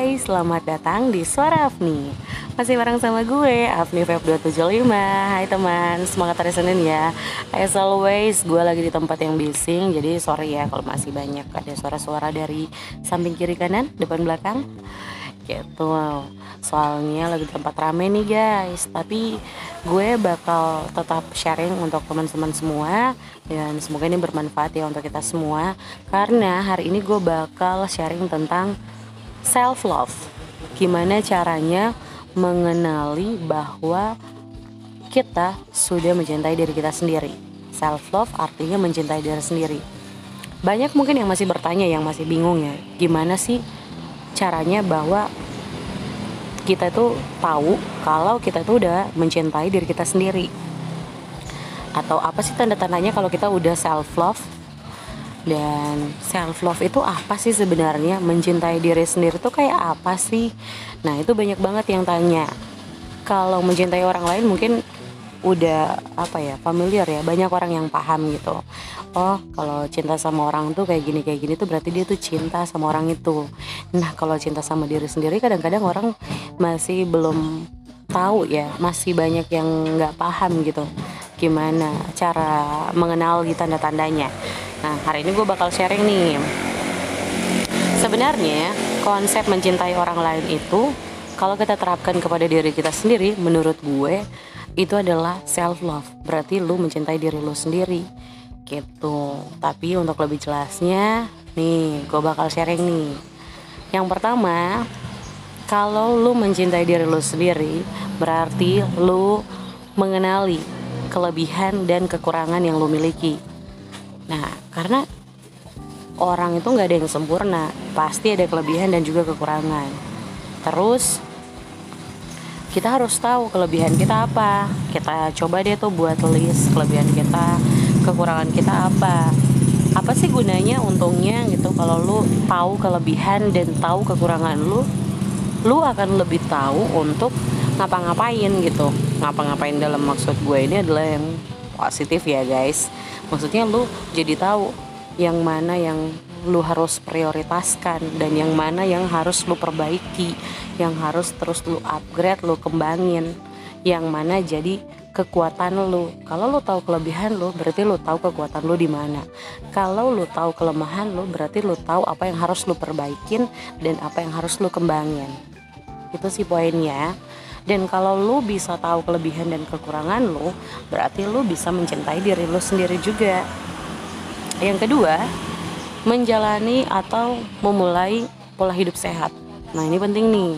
Hai, selamat datang di Suara Afni. Masih bareng sama gue, Afni Feb 275 Hai teman, semangat hari Senin ya. As always, gue lagi di tempat yang bising Jadi sorry ya kalau masih banyak ada suara-suara dari samping kiri kanan, depan belakang. Gitu. Soalnya lagi di tempat rame nih guys. Tapi gue bakal tetap sharing untuk teman-teman semua Dan semoga ini bermanfaat ya untuk kita semua. Karena hari ini gue bakal sharing tentang self love. Gimana caranya mengenali bahwa kita sudah mencintai diri kita sendiri. Self love artinya mencintai diri sendiri. Banyak mungkin yang masih bertanya, yang masih bingung ya, gimana sih caranya bahwa kita tuh tahu kalau kita tuh udah mencintai diri kita sendiri. Atau apa sih tanda-tandanya kalau kita udah self love dan self love itu apa sih sebenarnya? Mencintai diri sendiri itu kayak apa sih? Nah itu banyak banget yang tanya. Kalau mencintai orang lain mungkin udah apa ya familiar ya. Banyak orang yang paham gitu. Oh kalau cinta sama orang tuh kayak gini kayak gini tuh berarti dia tuh cinta sama orang itu. Nah kalau cinta sama diri sendiri kadang-kadang orang masih belum tahu ya. Masih banyak yang nggak paham gitu. Gimana cara mengenali tanda-tandanya Nah, hari ini gue bakal sharing nih. Sebenarnya, konsep mencintai orang lain itu kalau kita terapkan kepada diri kita sendiri, menurut gue itu adalah self love. Berarti lu mencintai diri lu sendiri. Gitu. Tapi untuk lebih jelasnya, nih, gue bakal sharing nih. Yang pertama, kalau lu mencintai diri lu sendiri, berarti lu mengenali kelebihan dan kekurangan yang lu miliki Nah, karena orang itu nggak ada yang sempurna, pasti ada kelebihan dan juga kekurangan. Terus kita harus tahu kelebihan kita apa. Kita coba deh tuh buat list kelebihan kita, kekurangan kita apa. Apa sih gunanya untungnya gitu kalau lu tahu kelebihan dan tahu kekurangan lu, lu akan lebih tahu untuk ngapa-ngapain gitu. Ngapa-ngapain dalam maksud gue ini adalah yang positif ya guys. Maksudnya lu jadi tahu yang mana yang lu harus prioritaskan dan yang mana yang harus lu perbaiki yang harus terus lu upgrade lu kembangin. Yang mana jadi kekuatan lu. Kalau lu tahu kelebihan lu berarti lu tahu kekuatan lu di mana. Kalau lu tahu kelemahan lu berarti lu tahu apa yang harus lu perbaikin dan apa yang harus lu kembangin. Itu sih poinnya dan kalau lu bisa tahu kelebihan dan kekurangan lu berarti lu bisa mencintai diri lu sendiri juga yang kedua menjalani atau memulai pola hidup sehat nah ini penting nih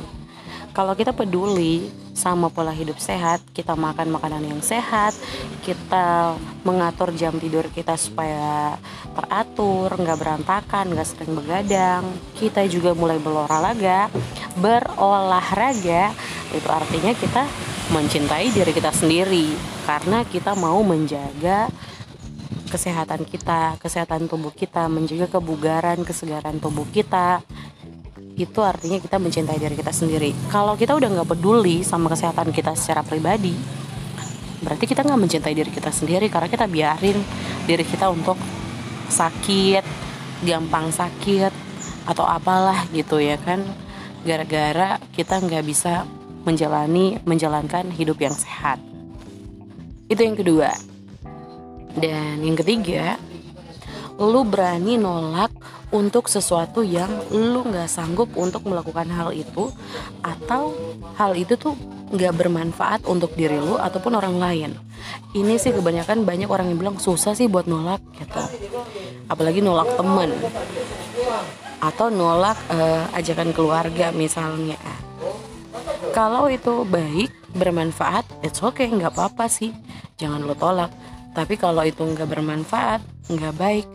kalau kita peduli sama pola hidup sehat, kita makan makanan yang sehat, kita mengatur jam tidur kita supaya teratur, nggak berantakan, nggak sering begadang. Kita juga mulai berolahraga, berolahraga itu artinya kita mencintai diri kita sendiri karena kita mau menjaga kesehatan kita, kesehatan tubuh kita, menjaga kebugaran, kesegaran tubuh kita. Itu artinya kita mencintai diri kita sendiri. Kalau kita udah nggak peduli sama kesehatan kita secara pribadi, berarti kita nggak mencintai diri kita sendiri karena kita biarin diri kita untuk sakit, gampang sakit atau apalah gitu ya kan. Gara-gara kita nggak bisa menjalani menjalankan hidup yang sehat. Itu yang kedua. Dan yang ketiga, lu berani nolak untuk sesuatu yang lu nggak sanggup untuk melakukan hal itu atau hal itu tuh nggak bermanfaat untuk diri lu ataupun orang lain. Ini sih kebanyakan banyak orang yang bilang susah sih buat nolak gitu. Apalagi nolak temen atau nolak uh, ajakan keluarga misalnya kalau itu baik bermanfaat it's okay nggak apa-apa sih. Jangan lo tolak. Tapi kalau itu nggak bermanfaat nggak baik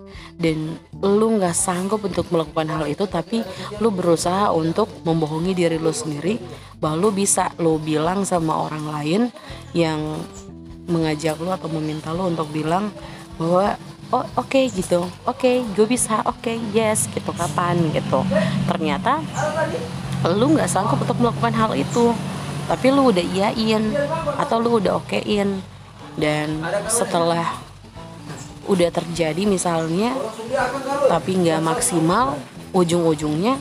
dan lu nggak sanggup untuk melakukan hal itu tapi lu berusaha untuk membohongi diri lu sendiri bahwa lu bisa lu bilang sama orang lain yang mengajak lu atau meminta lu untuk bilang bahwa oh oke okay, gitu. Oke okay, gue bisa. Oke okay, yes gitu. Kapan? gitu. Ternyata lu nggak sanggup untuk melakukan hal itu. Tapi lu udah iyain atau lu udah okein. Dan setelah udah terjadi misalnya tapi nggak maksimal ujung-ujungnya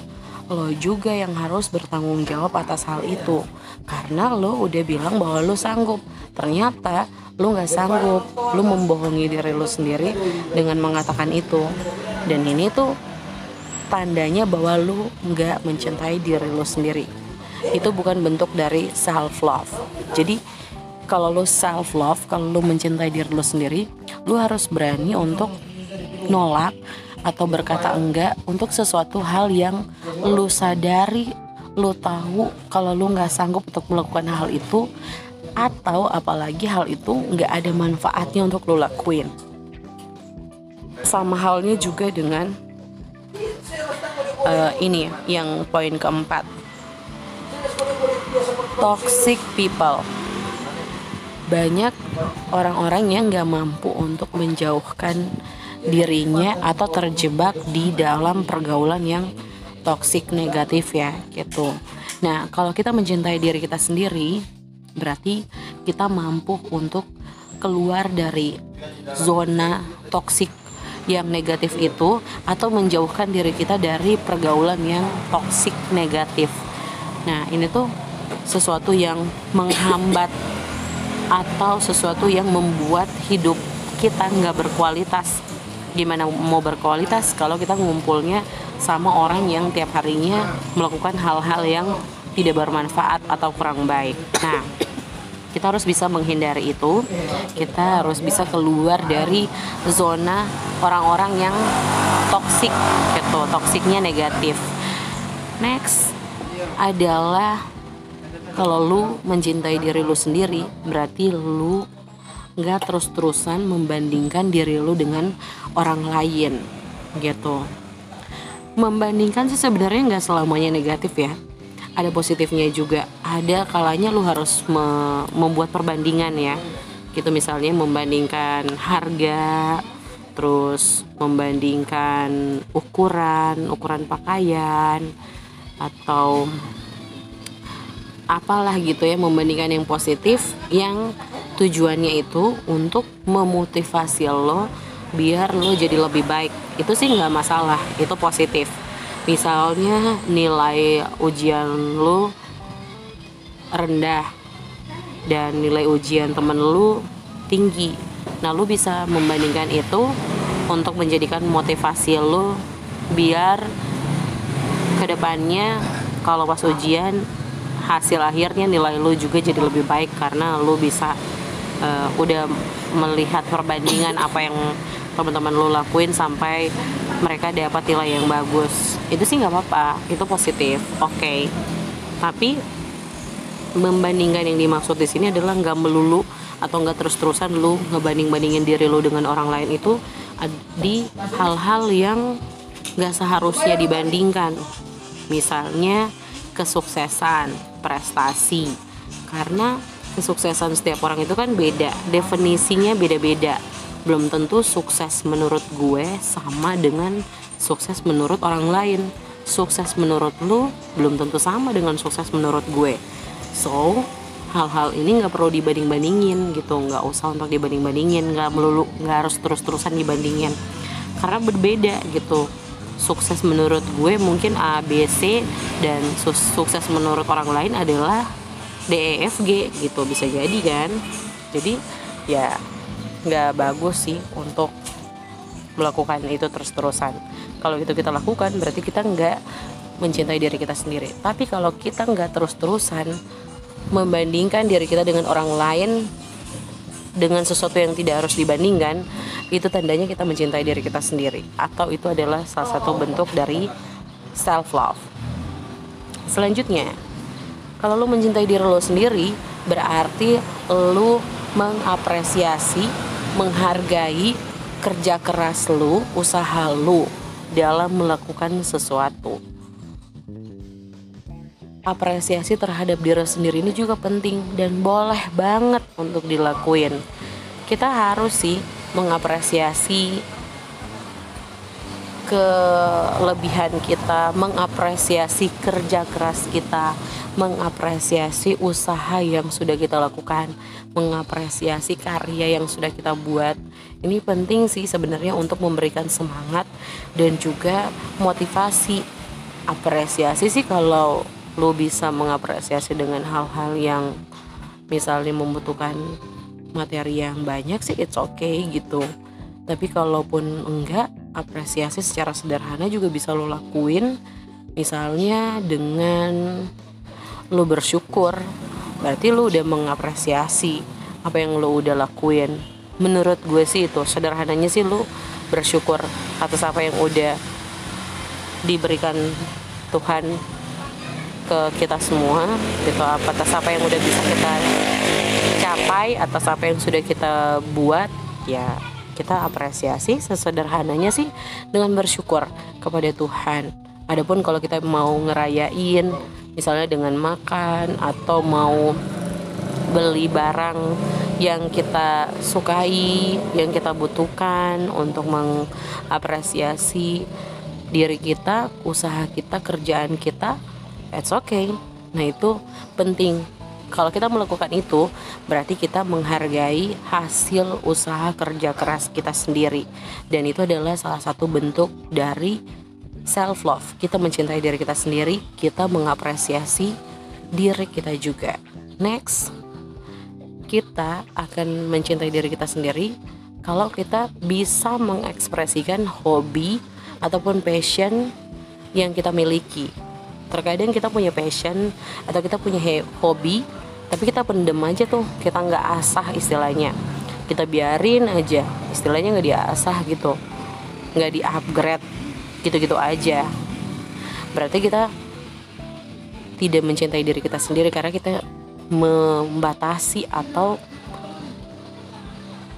lo juga yang harus bertanggung jawab atas hal itu. Karena lo udah bilang bahwa lo sanggup. Ternyata lo nggak sanggup. Lo membohongi diri lo sendiri dengan mengatakan itu. Dan ini tuh tandanya bahwa lo nggak mencintai diri lo sendiri. Itu bukan bentuk dari self love jadi kalau lo self love kalau lo mencintai diri lo sendiri lo harus berani untuk nolak atau berkata enggak untuk sesuatu hal yang lu sadari lu tahu kalau lu nggak sanggup untuk melakukan hal itu atau apalagi hal itu nggak ada manfaatnya untuk lu lakuin. Sama halnya juga dengan uh, ini yang poin keempat toxic people banyak orang-orang yang nggak mampu untuk menjauhkan dirinya atau terjebak di dalam pergaulan yang toksik negatif ya gitu. Nah, kalau kita mencintai diri kita sendiri, berarti kita mampu untuk keluar dari zona toksik yang negatif itu atau menjauhkan diri kita dari pergaulan yang toksik negatif. Nah, ini tuh sesuatu yang menghambat atau sesuatu yang membuat hidup kita nggak berkualitas gimana mau berkualitas kalau kita ngumpulnya sama orang yang tiap harinya melakukan hal-hal yang tidak bermanfaat atau kurang baik. Nah, kita harus bisa menghindari itu. Kita harus bisa keluar dari zona orang-orang yang toksik gitu, toksiknya negatif. Next adalah kalau lu mencintai diri lu sendiri, berarti lu nggak terus-terusan membandingkan diri lu dengan orang lain gitu membandingkan sih sebenarnya nggak selamanya negatif ya ada positifnya juga. Ada kalanya lu harus me membuat perbandingan ya. Gitu misalnya membandingkan harga terus membandingkan ukuran ukuran pakaian atau apalah gitu ya membandingkan yang positif yang tujuannya itu untuk memotivasi lo biar lo jadi lebih baik. Itu sih nggak masalah itu positif misalnya nilai ujian lo rendah dan nilai ujian temen lo tinggi. Nah lo bisa membandingkan itu untuk menjadikan motivasi lo biar ke depannya kalau pas ujian hasil akhirnya nilai lo juga jadi lebih baik karena lo bisa uh, udah melihat perbandingan apa yang teman-teman lo lakuin sampai mereka dapat nilai yang bagus. Itu sih nggak apa-apa. Itu positif. Oke. Okay. tapi membandingkan yang dimaksud di sini adalah nggak melulu atau nggak terus-terusan lu ngebanding-bandingin diri lu dengan orang lain itu di hal-hal yang nggak seharusnya dibandingkan. Misalnya kesuksesan prestasi. Karena kesuksesan setiap orang itu kan beda. Definisinya beda-beda belum tentu sukses menurut gue sama dengan sukses menurut orang lain. Sukses menurut lu belum tentu sama dengan sukses menurut gue. So hal-hal ini nggak perlu dibanding-bandingin gitu. Nggak usah untuk dibanding-bandingin. Nggak melulu nggak harus terus-terusan dibandingin. Karena berbeda gitu. Sukses menurut gue mungkin A B C dan sukses menurut orang lain adalah D E F G gitu. Bisa jadi kan? Jadi ya nggak bagus sih untuk melakukan itu terus-terusan. Kalau itu kita lakukan berarti kita nggak mencintai diri kita sendiri. Tapi kalau kita nggak terus-terusan membandingkan diri kita dengan orang lain dengan sesuatu yang tidak harus dibandingkan itu tandanya kita mencintai diri kita sendiri. Atau itu adalah salah satu bentuk dari self love selanjutnya kalau lu mencintai diri lo sendiri berarti lu mengapresiasi menghargai kerja keras lu usaha lu dalam melakukan sesuatu. Apresiasi terhadap diri sendiri ini juga penting dan boleh banget untuk dilakuin. Kita harus sih mengapresiasi kelebihan kita, mengapresiasi kerja keras kita, mengapresiasi usaha yang sudah kita lakukan, mengapresiasi karya yang sudah kita buat. Ini penting sih sebenarnya untuk memberikan semangat dan juga motivasi apresiasi sih kalau lu bisa mengapresiasi dengan hal-hal yang misalnya membutuhkan materi yang banyak sih it's okay gitu tapi kalaupun enggak apresiasi secara sederhana juga bisa lo lakuin misalnya dengan lo bersyukur. Berarti lo udah mengapresiasi apa yang lo udah lakuin. Menurut gue sih itu sederhananya sih lo bersyukur atas apa yang udah diberikan Tuhan ke kita semua gitu atas apa yang udah bisa kita capai atas apa yang sudah kita buat ya kita apresiasi sesederhananya sih dengan bersyukur kepada Tuhan. Adapun kalau kita mau ngerayain misalnya dengan makan atau mau beli barang yang kita sukai, yang kita butuhkan untuk mengapresiasi diri kita, usaha kita, kerjaan kita, it's okay. Nah itu penting kalau kita melakukan itu berarti kita menghargai hasil usaha kerja keras kita sendiri. Dan itu adalah salah satu bentuk dari self love kita mencintai diri kita sendiri kita mengapresiasi diri kita juga. Next kita akan mencintai diri kita sendiri. Kalau kita bisa mengekspresikan hobi ataupun passion yang kita miliki. Terkadang kita punya passion atau kita punya hobi tapi kita pendem aja tuh kita nggak asah istilahnya. Kita biarin aja istilahnya nggak diasah gitu. Nggak di upgrade gitu-gitu aja. Berarti kita tidak mencintai diri kita sendiri karena kita membatasi atau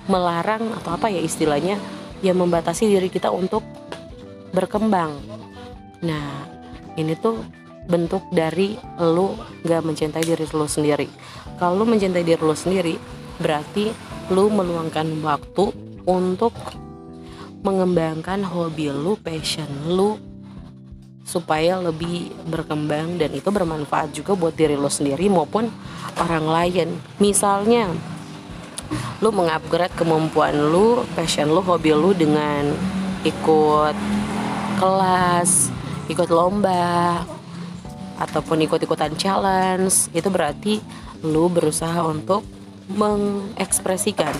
melarang atau apa ya istilahnya yang membatasi diri kita untuk berkembang. Nah ini tuh bentuk dari lu gak mencintai diri lu sendiri. Kalau mencintai diri lu sendiri berarti lu meluangkan waktu untuk mengembangkan hobi lu passion lu supaya lebih berkembang dan itu bermanfaat juga buat diri lu sendiri maupun orang lain. Misalnya lu mengupgrade kemampuan lu passion lu hobi lu dengan ikut kelas ikut lomba ataupun ikut-ikutan challenge itu berarti lu berusaha untuk mengekspresikan,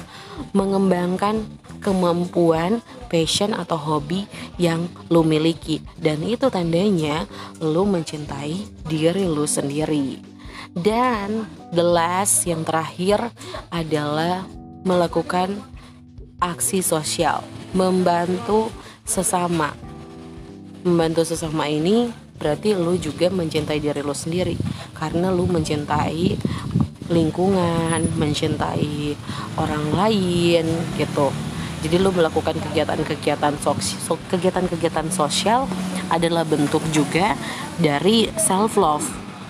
mengembangkan kemampuan, passion atau hobi yang lu miliki dan itu tandanya lu mencintai diri lu sendiri. Dan the last yang terakhir adalah melakukan aksi sosial, membantu sesama membantu sesama ini berarti lu juga mencintai diri lu sendiri karena lu mencintai lingkungan, mencintai orang lain gitu. Jadi lu melakukan kegiatan-kegiatan sosial, kegiatan-kegiatan sosial adalah bentuk juga dari self love.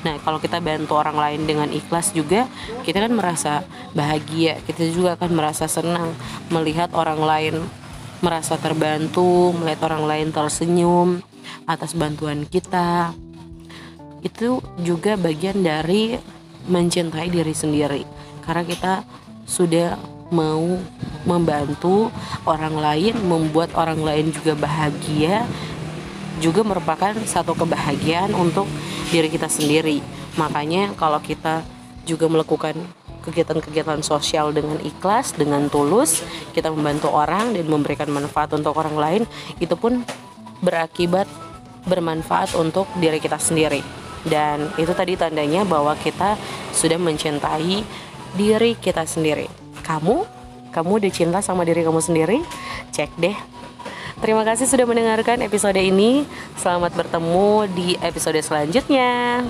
Nah, kalau kita bantu orang lain dengan ikhlas juga, kita kan merasa bahagia, kita juga akan merasa senang melihat orang lain merasa terbantu, melihat orang lain tersenyum atas bantuan kita. Itu juga bagian dari mencintai diri sendiri. Karena kita sudah mau membantu orang lain, membuat orang lain juga bahagia, juga merupakan satu kebahagiaan untuk diri kita sendiri. Makanya kalau kita juga melakukan kegiatan-kegiatan sosial dengan ikhlas, dengan tulus, kita membantu orang dan memberikan manfaat untuk orang lain, itu pun berakibat bermanfaat untuk diri kita sendiri. Dan itu tadi tandanya bahwa kita sudah mencintai diri kita sendiri. Kamu, kamu udah cinta sama diri kamu sendiri? Cek deh. Terima kasih sudah mendengarkan episode ini. Selamat bertemu di episode selanjutnya.